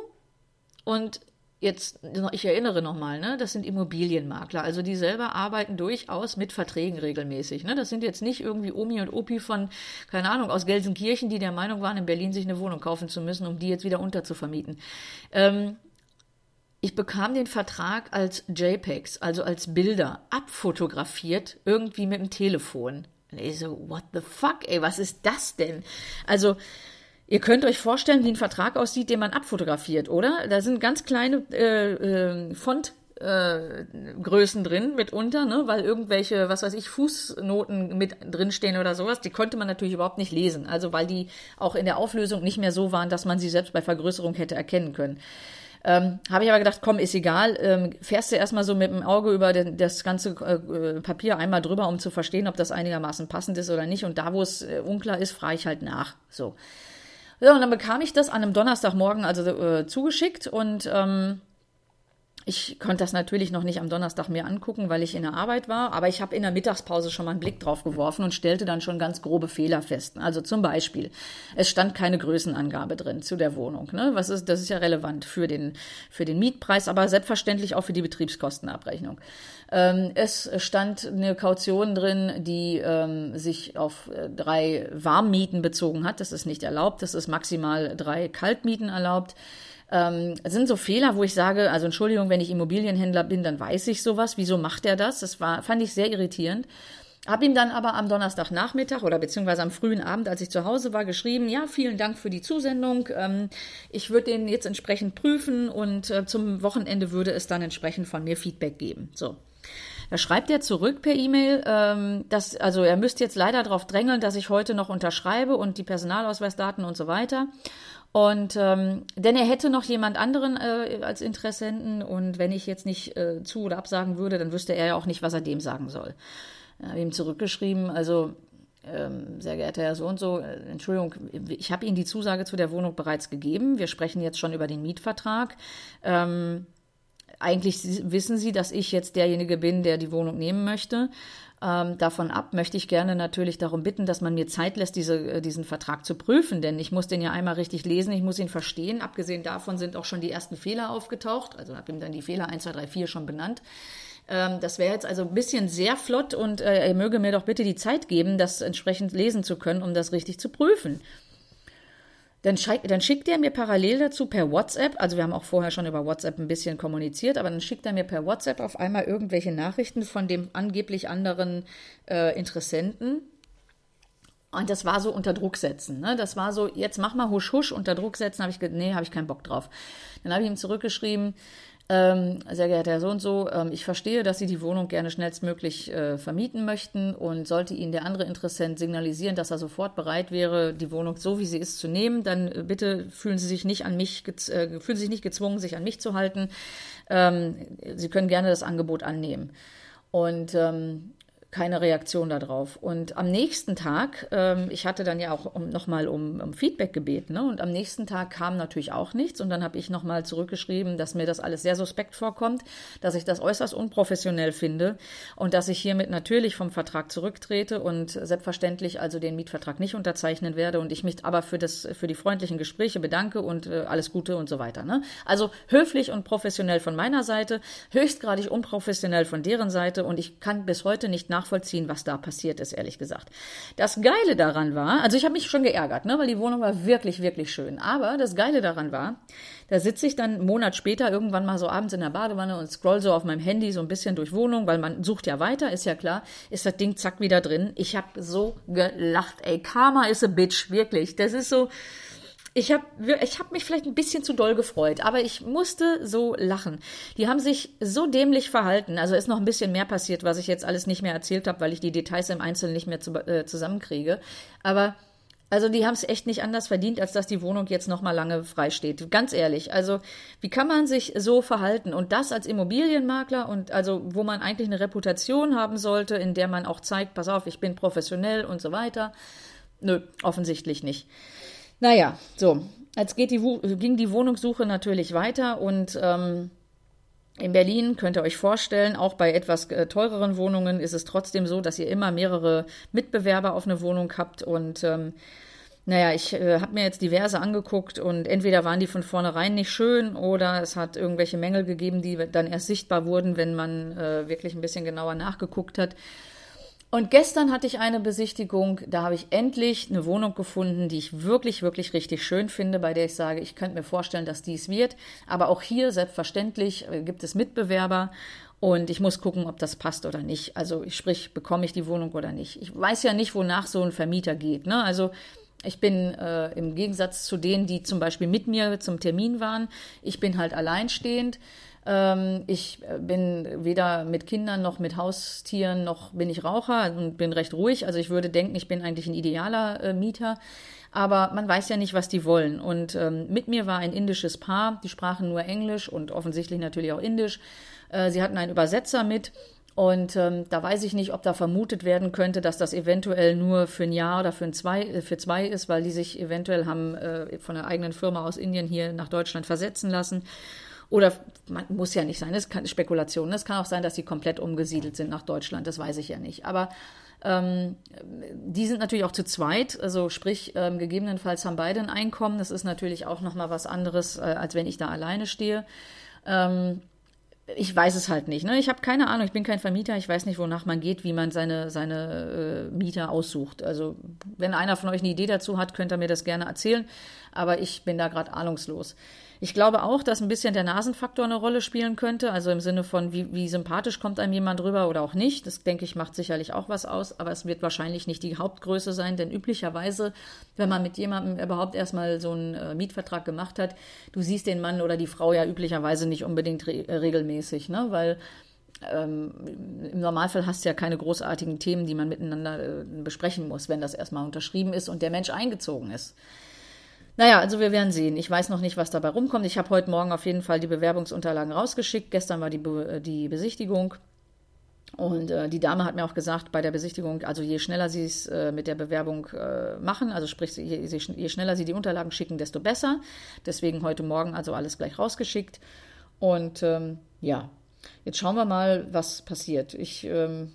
und jetzt, ich erinnere nochmal, ne, das sind Immobilienmakler, also die selber arbeiten durchaus mit Verträgen regelmäßig. Ne? Das sind jetzt nicht irgendwie Omi und Opi von, keine Ahnung, aus Gelsenkirchen, die der Meinung waren, in Berlin sich eine Wohnung kaufen zu müssen, um die jetzt wieder unterzuvermieten. Ähm, ich bekam den Vertrag als JPEGs, also als Bilder, abfotografiert, irgendwie mit dem Telefon. Und ich so, what the fuck, ey, was ist das denn? Also, ihr könnt euch vorstellen, wie ein Vertrag aussieht, den man abfotografiert, oder? Da sind ganz kleine äh, äh, Font äh, Größen drin mitunter, ne, weil irgendwelche, was weiß ich, Fußnoten mit drinstehen oder sowas, die konnte man natürlich überhaupt nicht lesen. Also weil die auch in der Auflösung nicht mehr so waren, dass man sie selbst bei Vergrößerung hätte erkennen können. Ähm, Habe ich aber gedacht, komm, ist egal. Ähm, fährst du erstmal so mit dem Auge über den, das ganze äh, Papier einmal drüber, um zu verstehen, ob das einigermaßen passend ist oder nicht. Und da, wo es äh, unklar ist, frage ich halt nach. So. Ja, und dann bekam ich das an einem Donnerstagmorgen also äh, zugeschickt und ähm, ich konnte das natürlich noch nicht am Donnerstag mir angucken, weil ich in der Arbeit war, aber ich habe in der Mittagspause schon mal einen Blick drauf geworfen und stellte dann schon ganz grobe Fehler fest. Also zum Beispiel, es stand keine Größenangabe drin zu der Wohnung. Ne? Was ist, das ist ja relevant für den, für den Mietpreis, aber selbstverständlich auch für die Betriebskostenabrechnung. Ähm, es stand eine Kaution drin, die ähm, sich auf äh, drei Warmmieten bezogen hat. Das ist nicht erlaubt. Das ist maximal drei Kaltmieten erlaubt. Ähm, sind so Fehler, wo ich sage, also Entschuldigung, wenn ich Immobilienhändler bin, dann weiß ich sowas. Wieso macht er das? Das war, fand ich sehr irritierend. Hab ihm dann aber am Donnerstagnachmittag oder beziehungsweise am frühen Abend, als ich zu Hause war, geschrieben, ja, vielen Dank für die Zusendung. Ähm, ich würde den jetzt entsprechend prüfen und äh, zum Wochenende würde es dann entsprechend von mir Feedback geben. So. Da schreibt er zurück per E-Mail, ähm, dass, also er müsste jetzt leider darauf drängeln, dass ich heute noch unterschreibe und die Personalausweisdaten und so weiter. Und ähm, denn er hätte noch jemand anderen äh, als Interessenten und wenn ich jetzt nicht äh, zu oder absagen würde, dann wüsste er ja auch nicht, was er dem sagen soll. Ich habe ihm zurückgeschrieben, also ähm, sehr geehrter Herr so und so, äh, Entschuldigung, ich habe Ihnen die Zusage zu der Wohnung bereits gegeben. Wir sprechen jetzt schon über den Mietvertrag. Ähm, eigentlich wissen Sie, dass ich jetzt derjenige bin, der die Wohnung nehmen möchte. Ähm, davon ab möchte ich gerne natürlich darum bitten, dass man mir Zeit lässt, diese, äh, diesen Vertrag zu prüfen, denn ich muss den ja einmal richtig lesen, ich muss ihn verstehen. Abgesehen davon sind auch schon die ersten Fehler aufgetaucht, also habe ihm dann die Fehler 1, 2, 3, 4 schon benannt. Ähm, das wäre jetzt also ein bisschen sehr flott und äh, er möge mir doch bitte die Zeit geben, das entsprechend lesen zu können, um das richtig zu prüfen. Dann, dann, schickt er mir parallel dazu per WhatsApp, also wir haben auch vorher schon über WhatsApp ein bisschen kommuniziert, aber dann schickt er mir per WhatsApp auf einmal irgendwelche Nachrichten von dem angeblich anderen äh, Interessenten. Und das war so unter Druck setzen. Ne? Das war so, jetzt mach mal husch husch unter Druck setzen. Habe ich, nee, habe ich keinen Bock drauf. Dann habe ich ihm zurückgeschrieben, ähm, sehr geehrter Herr so und so, ähm, ich verstehe, dass Sie die Wohnung gerne schnellstmöglich äh, vermieten möchten und sollte Ihnen der andere Interessent signalisieren, dass er sofort bereit wäre, die Wohnung so wie sie ist zu nehmen, dann äh, bitte fühlen Sie sich nicht an mich, äh, fühlen Sie sich nicht gezwungen, sich an mich zu halten. Ähm, Sie können gerne das Angebot annehmen. Und ähm, keine Reaktion darauf. Und am nächsten Tag, ähm, ich hatte dann ja auch um, nochmal um, um Feedback gebeten, ne? und am nächsten Tag kam natürlich auch nichts. Und dann habe ich nochmal zurückgeschrieben, dass mir das alles sehr suspekt vorkommt, dass ich das äußerst unprofessionell finde und dass ich hiermit natürlich vom Vertrag zurücktrete und selbstverständlich also den Mietvertrag nicht unterzeichnen werde und ich mich aber für, das, für die freundlichen Gespräche bedanke und äh, alles Gute und so weiter. Ne? Also höflich und professionell von meiner Seite, höchstgradig unprofessionell von deren Seite und ich kann bis heute nicht nachvollziehen, nachvollziehen, was da passiert ist, ehrlich gesagt. Das Geile daran war, also ich habe mich schon geärgert, ne, weil die Wohnung war wirklich, wirklich schön. Aber das Geile daran war, da sitze ich dann einen Monat später irgendwann mal so abends in der Badewanne und scroll so auf meinem Handy so ein bisschen durch Wohnung, weil man sucht ja weiter, ist ja klar, ist das Ding zack wieder drin. Ich habe so gelacht, ey, Karma is a bitch, wirklich. Das ist so, ich habe ich hab mich vielleicht ein bisschen zu doll gefreut, aber ich musste so lachen. Die haben sich so dämlich verhalten. Also ist noch ein bisschen mehr passiert, was ich jetzt alles nicht mehr erzählt habe, weil ich die Details im Einzelnen nicht mehr zu, äh, zusammenkriege. Aber also die haben es echt nicht anders verdient, als dass die Wohnung jetzt noch mal lange frei steht. Ganz ehrlich. Also wie kann man sich so verhalten und das als Immobilienmakler und also wo man eigentlich eine Reputation haben sollte, in der man auch zeigt, pass auf, ich bin professionell und so weiter. Nö, offensichtlich nicht. Naja, so. Jetzt geht die, ging die Wohnungssuche natürlich weiter und ähm, in Berlin könnt ihr euch vorstellen, auch bei etwas äh, teureren Wohnungen ist es trotzdem so, dass ihr immer mehrere Mitbewerber auf eine Wohnung habt und ähm, naja, ich äh, habe mir jetzt diverse angeguckt und entweder waren die von vornherein nicht schön oder es hat irgendwelche Mängel gegeben, die dann erst sichtbar wurden, wenn man äh, wirklich ein bisschen genauer nachgeguckt hat. Und gestern hatte ich eine Besichtigung, da habe ich endlich eine Wohnung gefunden, die ich wirklich, wirklich richtig schön finde, bei der ich sage, ich könnte mir vorstellen, dass dies wird. Aber auch hier, selbstverständlich, äh, gibt es Mitbewerber und ich muss gucken, ob das passt oder nicht. Also sprich, bekomme ich die Wohnung oder nicht. Ich weiß ja nicht, wonach so ein Vermieter geht. Ne? Also ich bin äh, im Gegensatz zu denen, die zum Beispiel mit mir zum Termin waren, ich bin halt alleinstehend. Ähm, ich äh, bin weder mit Kindern noch mit Haustieren noch bin ich Raucher und bin recht ruhig. Also ich würde denken, ich bin eigentlich ein idealer äh, Mieter. Aber man weiß ja nicht, was die wollen. Und ähm, mit mir war ein indisches Paar, die sprachen nur Englisch und offensichtlich natürlich auch Indisch. Äh, sie hatten einen Übersetzer mit. Und ähm, da weiß ich nicht, ob da vermutet werden könnte, dass das eventuell nur für ein Jahr oder für, ein zwei, für zwei ist, weil die sich eventuell haben äh, von der eigenen Firma aus Indien hier nach Deutschland versetzen lassen. Oder man muss ja nicht sein, das kann Spekulation. Es kann auch sein, dass sie komplett umgesiedelt sind nach Deutschland, das weiß ich ja nicht. Aber ähm, die sind natürlich auch zu zweit, also sprich, ähm, gegebenenfalls haben beide ein Einkommen. Das ist natürlich auch nochmal was anderes, äh, als wenn ich da alleine stehe. Ähm, ich weiß es halt nicht. Ne? Ich habe keine Ahnung, ich bin kein Vermieter, ich weiß nicht, wonach man geht, wie man seine, seine äh, Mieter aussucht. Also wenn einer von euch eine Idee dazu hat, könnt ihr mir das gerne erzählen, aber ich bin da gerade ahnungslos. Ich glaube auch, dass ein bisschen der Nasenfaktor eine Rolle spielen könnte, also im Sinne von, wie, wie sympathisch kommt einem jemand rüber oder auch nicht. Das denke ich, macht sicherlich auch was aus, aber es wird wahrscheinlich nicht die Hauptgröße sein, denn üblicherweise, wenn man mit jemandem überhaupt erstmal so einen äh, Mietvertrag gemacht hat, du siehst den Mann oder die Frau ja üblicherweise nicht unbedingt re äh, regelmäßig, ne? weil ähm, im Normalfall hast du ja keine großartigen Themen, die man miteinander äh, besprechen muss, wenn das erstmal unterschrieben ist und der Mensch eingezogen ist. Naja, also wir werden sehen. Ich weiß noch nicht, was dabei rumkommt. Ich habe heute Morgen auf jeden Fall die Bewerbungsunterlagen rausgeschickt. Gestern war die, Be äh, die Besichtigung. Und äh, die Dame hat mir auch gesagt, bei der Besichtigung, also je schneller sie es äh, mit der Bewerbung äh, machen, also sprich, je, je, schneller sie die Unterlagen schicken, desto besser. Deswegen heute Morgen also alles gleich rausgeschickt. Und ähm, ja, jetzt schauen wir mal, was passiert. Ich ähm,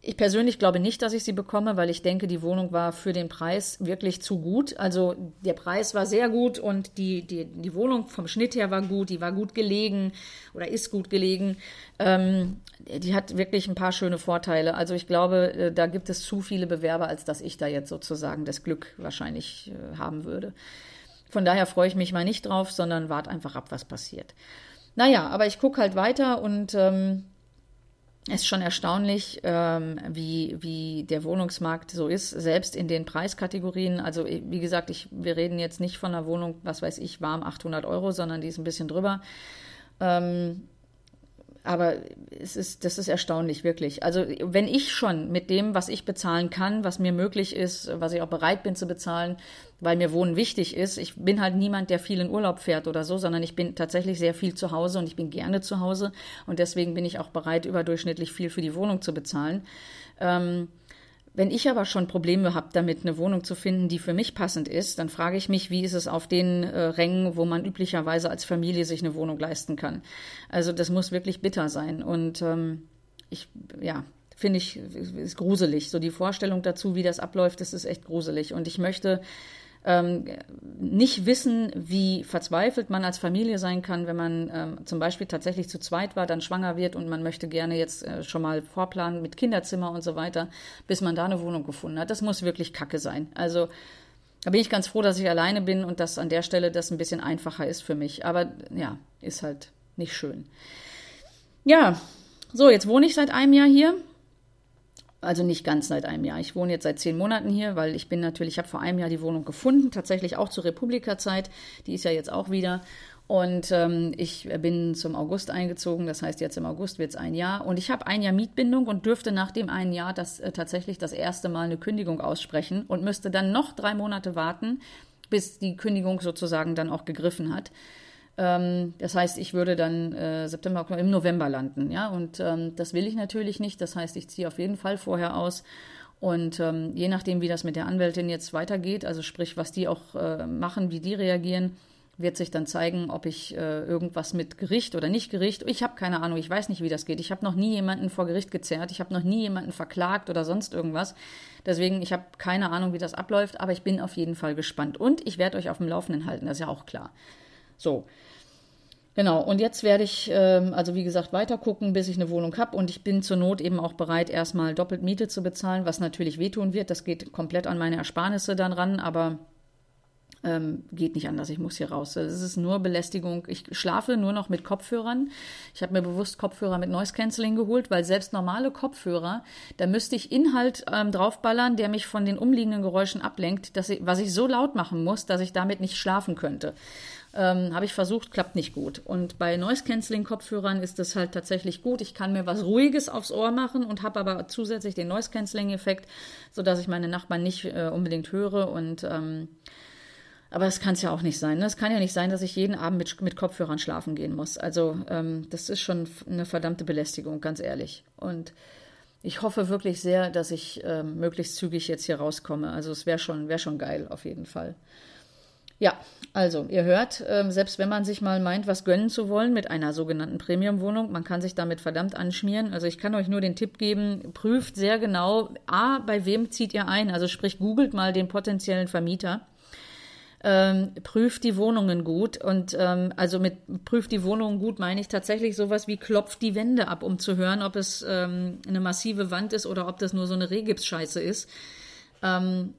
ich persönlich glaube nicht, dass ich sie bekomme, weil ich denke, die Wohnung war für den Preis wirklich zu gut. Also der Preis war sehr gut und die, die, die Wohnung vom Schnitt her war gut, die war gut gelegen oder ist gut gelegen. Ähm, die hat wirklich ein paar schöne Vorteile. Also ich glaube, äh, da gibt es zu viele Bewerber, als dass ich da jetzt sozusagen das Glück wahrscheinlich äh, haben würde. Von daher freue ich mich mal nicht drauf, sondern warte einfach ab, was passiert. Naja, aber ich gucke halt weiter und ähm, ist schon erstaunlich, ähm, wie, wie der Wohnungsmarkt so ist, selbst in den Preiskategorien. Also wie gesagt, ich, wir reden jetzt nicht von einer Wohnung, was weiß ich, warm 800 Euro, sondern die ist ein bisschen drüber. Ähm, aber es ist, das ist erstaunlich, wirklich. Also wenn ich schon mit dem, was ich bezahlen kann, was mir möglich ist, was ich auch bereit bin zu bezahlen, weil mir Wohnen wichtig ist, ich bin halt niemand, der viel in Urlaub fährt oder so, sondern ich bin tatsächlich sehr viel zu Hause und ich bin gerne zu Hause und deswegen bin ich auch bereit, überdurchschnittlich viel für die Wohnung zu bezahlen. Ähm, wenn ich aber schon Probleme habe, damit eine Wohnung zu finden, die für mich passend ist, dann frage ich mich, wie ist es auf den äh, Rängen, wo man üblicherweise als Familie sich eine Wohnung leisten kann. Also das muss wirklich bitter sein. Und ähm, ich, ja, finde ich, ist gruselig. So die Vorstellung dazu, wie das abläuft, das ist echt gruselig. Und ich möchte ähm, nicht wissen, wie verzweifelt man als Familie sein kann, wenn man ähm, zum Beispiel tatsächlich zu zweit war, dann schwanger wird und man möchte gerne jetzt äh, schon mal vorplanen mit Kinderzimmer und so weiter, bis man da eine Wohnung gefunden hat. Das muss wirklich Kacke sein. Also da bin ich ganz froh, dass ich alleine bin und dass an der Stelle das ein bisschen einfacher ist für mich. Aber ja, ist halt nicht schön. Ja, so, jetzt wohne ich seit einem Jahr hier also nicht ganz seit einem Jahr. Ich wohne jetzt seit zehn Monaten hier, weil ich bin natürlich, ich habe vor einem Jahr die Wohnung gefunden, tatsächlich auch zur Republika-Zeit. Die ist ja jetzt auch wieder. Und ähm, ich bin zum August eingezogen, das heißt jetzt im August wird es ein Jahr. Und ich habe ein Jahr Mietbindung und dürfte nach dem einen Jahr das äh, tatsächlich das erste Mal eine Kündigung aussprechen und müsste dann noch drei Monate warten, bis die Kündigung sozusagen dann auch gegriffen hat. Ähm, das heißt, ich würde dann äh, September, Oktober, im November landen, ja. Und ähm, das will ich natürlich nicht. Das heißt, ich ziehe auf jeden Fall vorher aus. Und ähm, je nachdem, wie das mit der Anwältin jetzt weitergeht, also sprich, was die auch äh, machen, wie die reagieren, wird sich dann zeigen, ob ich äh, irgendwas mit Gericht oder nicht Gericht. Ich habe keine Ahnung, ich weiß nicht, wie das geht. Ich habe noch nie jemanden vor Gericht gezerrt, ich habe noch nie jemanden verklagt oder sonst irgendwas. Deswegen, ich habe keine Ahnung, wie das abläuft, aber ich bin auf jeden Fall gespannt. Und ich werde euch auf dem Laufenden halten, das ist ja auch klar. So, Genau, und jetzt werde ich, ähm, also wie gesagt, weiter gucken, bis ich eine Wohnung habe. Und ich bin zur Not eben auch bereit, erstmal doppelt Miete zu bezahlen, was natürlich wehtun wird. Das geht komplett an meine Ersparnisse dann ran, aber ähm, geht nicht anders, ich muss hier raus. Es ist nur Belästigung. Ich schlafe nur noch mit Kopfhörern. Ich habe mir bewusst Kopfhörer mit Noise Cancelling geholt, weil selbst normale Kopfhörer, da müsste ich Inhalt ähm, draufballern, der mich von den umliegenden Geräuschen ablenkt, dass ich, was ich so laut machen muss, dass ich damit nicht schlafen könnte. Ähm, Habe ich versucht, klappt nicht gut. Und bei Noise-Canceling-Kopfhörern ist das halt tatsächlich gut. Ich kann mir was Ruhiges aufs Ohr machen und habe aber zusätzlich den Noise-Canceling-Effekt, sodass ich meine Nachbarn nicht äh, unbedingt höre. Und ähm, aber das kann es ja auch nicht sein. Ne? Es kann ja nicht sein, dass ich jeden Abend mit, mit Kopfhörern schlafen gehen muss. Also ähm, das ist schon eine verdammte Belästigung, ganz ehrlich. Und ich hoffe wirklich sehr, dass ich ähm, möglichst zügig jetzt hier rauskomme. Also es wäre schon, wär schon geil, auf jeden Fall. Ja, also ihr hört, äh, selbst wenn man sich mal meint, was gönnen zu wollen mit einer sogenannten Premium-Wohnung, man kann sich damit verdammt anschmieren. Also ich kann euch nur den Tipp geben, prüft sehr genau, a, bei wem zieht ihr ein? Also sprich, googelt mal den potenziellen Vermieter. Ähm, prüft die Wohnungen gut und ähm, also mit prüft die Wohnungen gut meine ich tatsächlich sowas wie klopft die Wände ab, um zu hören, ob es ähm, eine massive Wand ist oder ob das nur so eine Rehgipsscheiße ist. Ähm,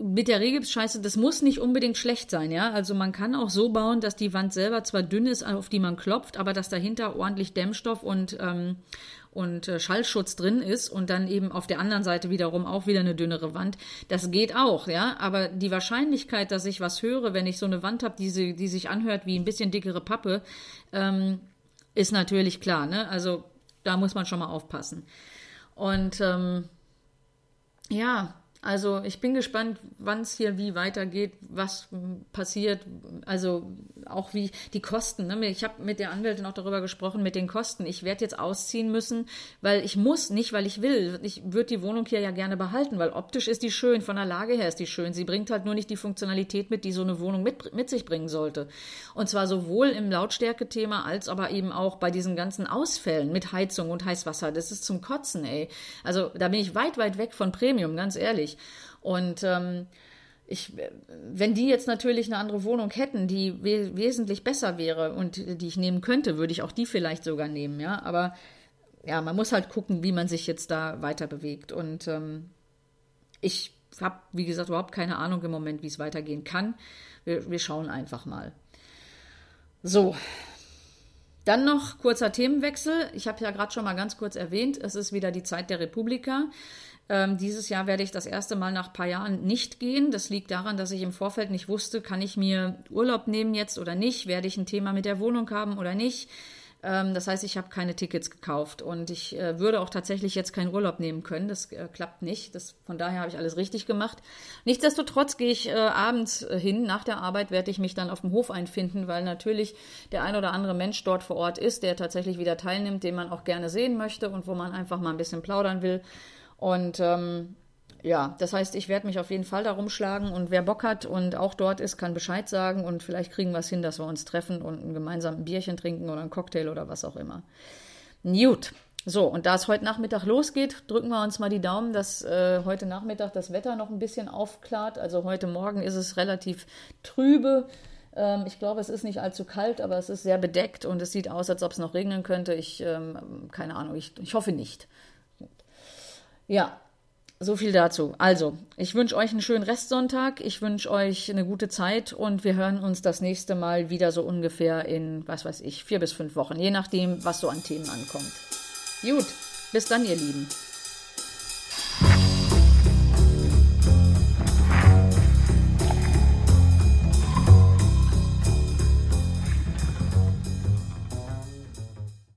mit der Rehgipsscheiße, das muss nicht unbedingt schlecht sein, ja. Also man kann auch so bauen, dass die Wand selber zwar dünn ist, auf die man klopft, aber dass dahinter ordentlich Dämmstoff und, ähm, und äh, Schallschutz drin ist und dann eben auf der anderen Seite wiederum auch wieder eine dünnere Wand. Das geht auch, ja. Aber die Wahrscheinlichkeit, dass ich was höre, wenn ich so eine Wand habe, die, die sich anhört wie ein bisschen dickere Pappe, ähm, ist natürlich klar, ne? Also da muss man schon mal aufpassen. Und ähm, ja, also ich bin gespannt, wann es hier wie weitergeht, was passiert, also auch wie die Kosten. Ne? Ich habe mit der Anwältin auch darüber gesprochen, mit den Kosten. Ich werde jetzt ausziehen müssen, weil ich muss, nicht weil ich will. Ich würde die Wohnung hier ja gerne behalten, weil optisch ist die schön, von der Lage her ist die schön. Sie bringt halt nur nicht die Funktionalität mit, die so eine Wohnung mit, mit sich bringen sollte. Und zwar sowohl im Lautstärke-Thema als aber eben auch bei diesen ganzen Ausfällen mit Heizung und Heißwasser. Das ist zum Kotzen, ey. Also da bin ich weit, weit weg von Premium, ganz ehrlich schwierig. Und ähm, ich, wenn die jetzt natürlich eine andere Wohnung hätten, die we wesentlich besser wäre und die ich nehmen könnte, würde ich auch die vielleicht sogar nehmen, ja. Aber ja, man muss halt gucken, wie man sich jetzt da weiter bewegt. Und ähm, ich habe, wie gesagt, überhaupt keine Ahnung im Moment, wie es weitergehen kann. Wir, wir schauen einfach mal. So. Dann noch kurzer Themenwechsel. Ich habe ja gerade schon mal ganz kurz erwähnt, es ist wieder die Zeit der Republika. Ähm, dieses Jahr werde ich das erste Mal nach ein paar Jahren nicht gehen. Das liegt daran, dass ich im Vorfeld nicht wusste, kann ich mir Urlaub nehmen jetzt oder nicht? Werde ich ein Thema mit der Wohnung haben oder nicht? Ähm, das heißt, ich habe keine Tickets gekauft und ich äh, würde auch tatsächlich jetzt keinen Urlaub nehmen können. Das äh, klappt nicht. Das, von daher habe ich alles richtig gemacht. Nichtsdestotrotz gehe ich äh, abends äh, hin. Nach der Arbeit werde ich mich dann auf dem Hof einfinden, weil natürlich der ein oder andere Mensch dort vor Ort ist, der tatsächlich wieder teilnimmt, den man auch gerne sehen möchte und wo man einfach mal ein bisschen plaudern will. Und ähm, ja, das heißt, ich werde mich auf jeden Fall darum schlagen und wer Bock hat und auch dort ist, kann Bescheid sagen und vielleicht kriegen wir es hin, dass wir uns treffen und ein gemeinsam ein Bierchen trinken oder ein Cocktail oder was auch immer. Gut. So, und da es heute Nachmittag losgeht, drücken wir uns mal die Daumen, dass äh, heute Nachmittag das Wetter noch ein bisschen aufklart. Also heute Morgen ist es relativ trübe. Ähm, ich glaube, es ist nicht allzu kalt, aber es ist sehr bedeckt und es sieht aus, als ob es noch regnen könnte. Ich, ähm, keine Ahnung, ich, ich hoffe nicht. Ja, so viel dazu. Also, ich wünsche euch einen schönen Restsonntag. Ich wünsche euch eine gute Zeit und wir hören uns das nächste Mal wieder so ungefähr in, was weiß ich, vier bis fünf Wochen, je nachdem, was so an Themen ankommt. Gut, bis dann, ihr Lieben.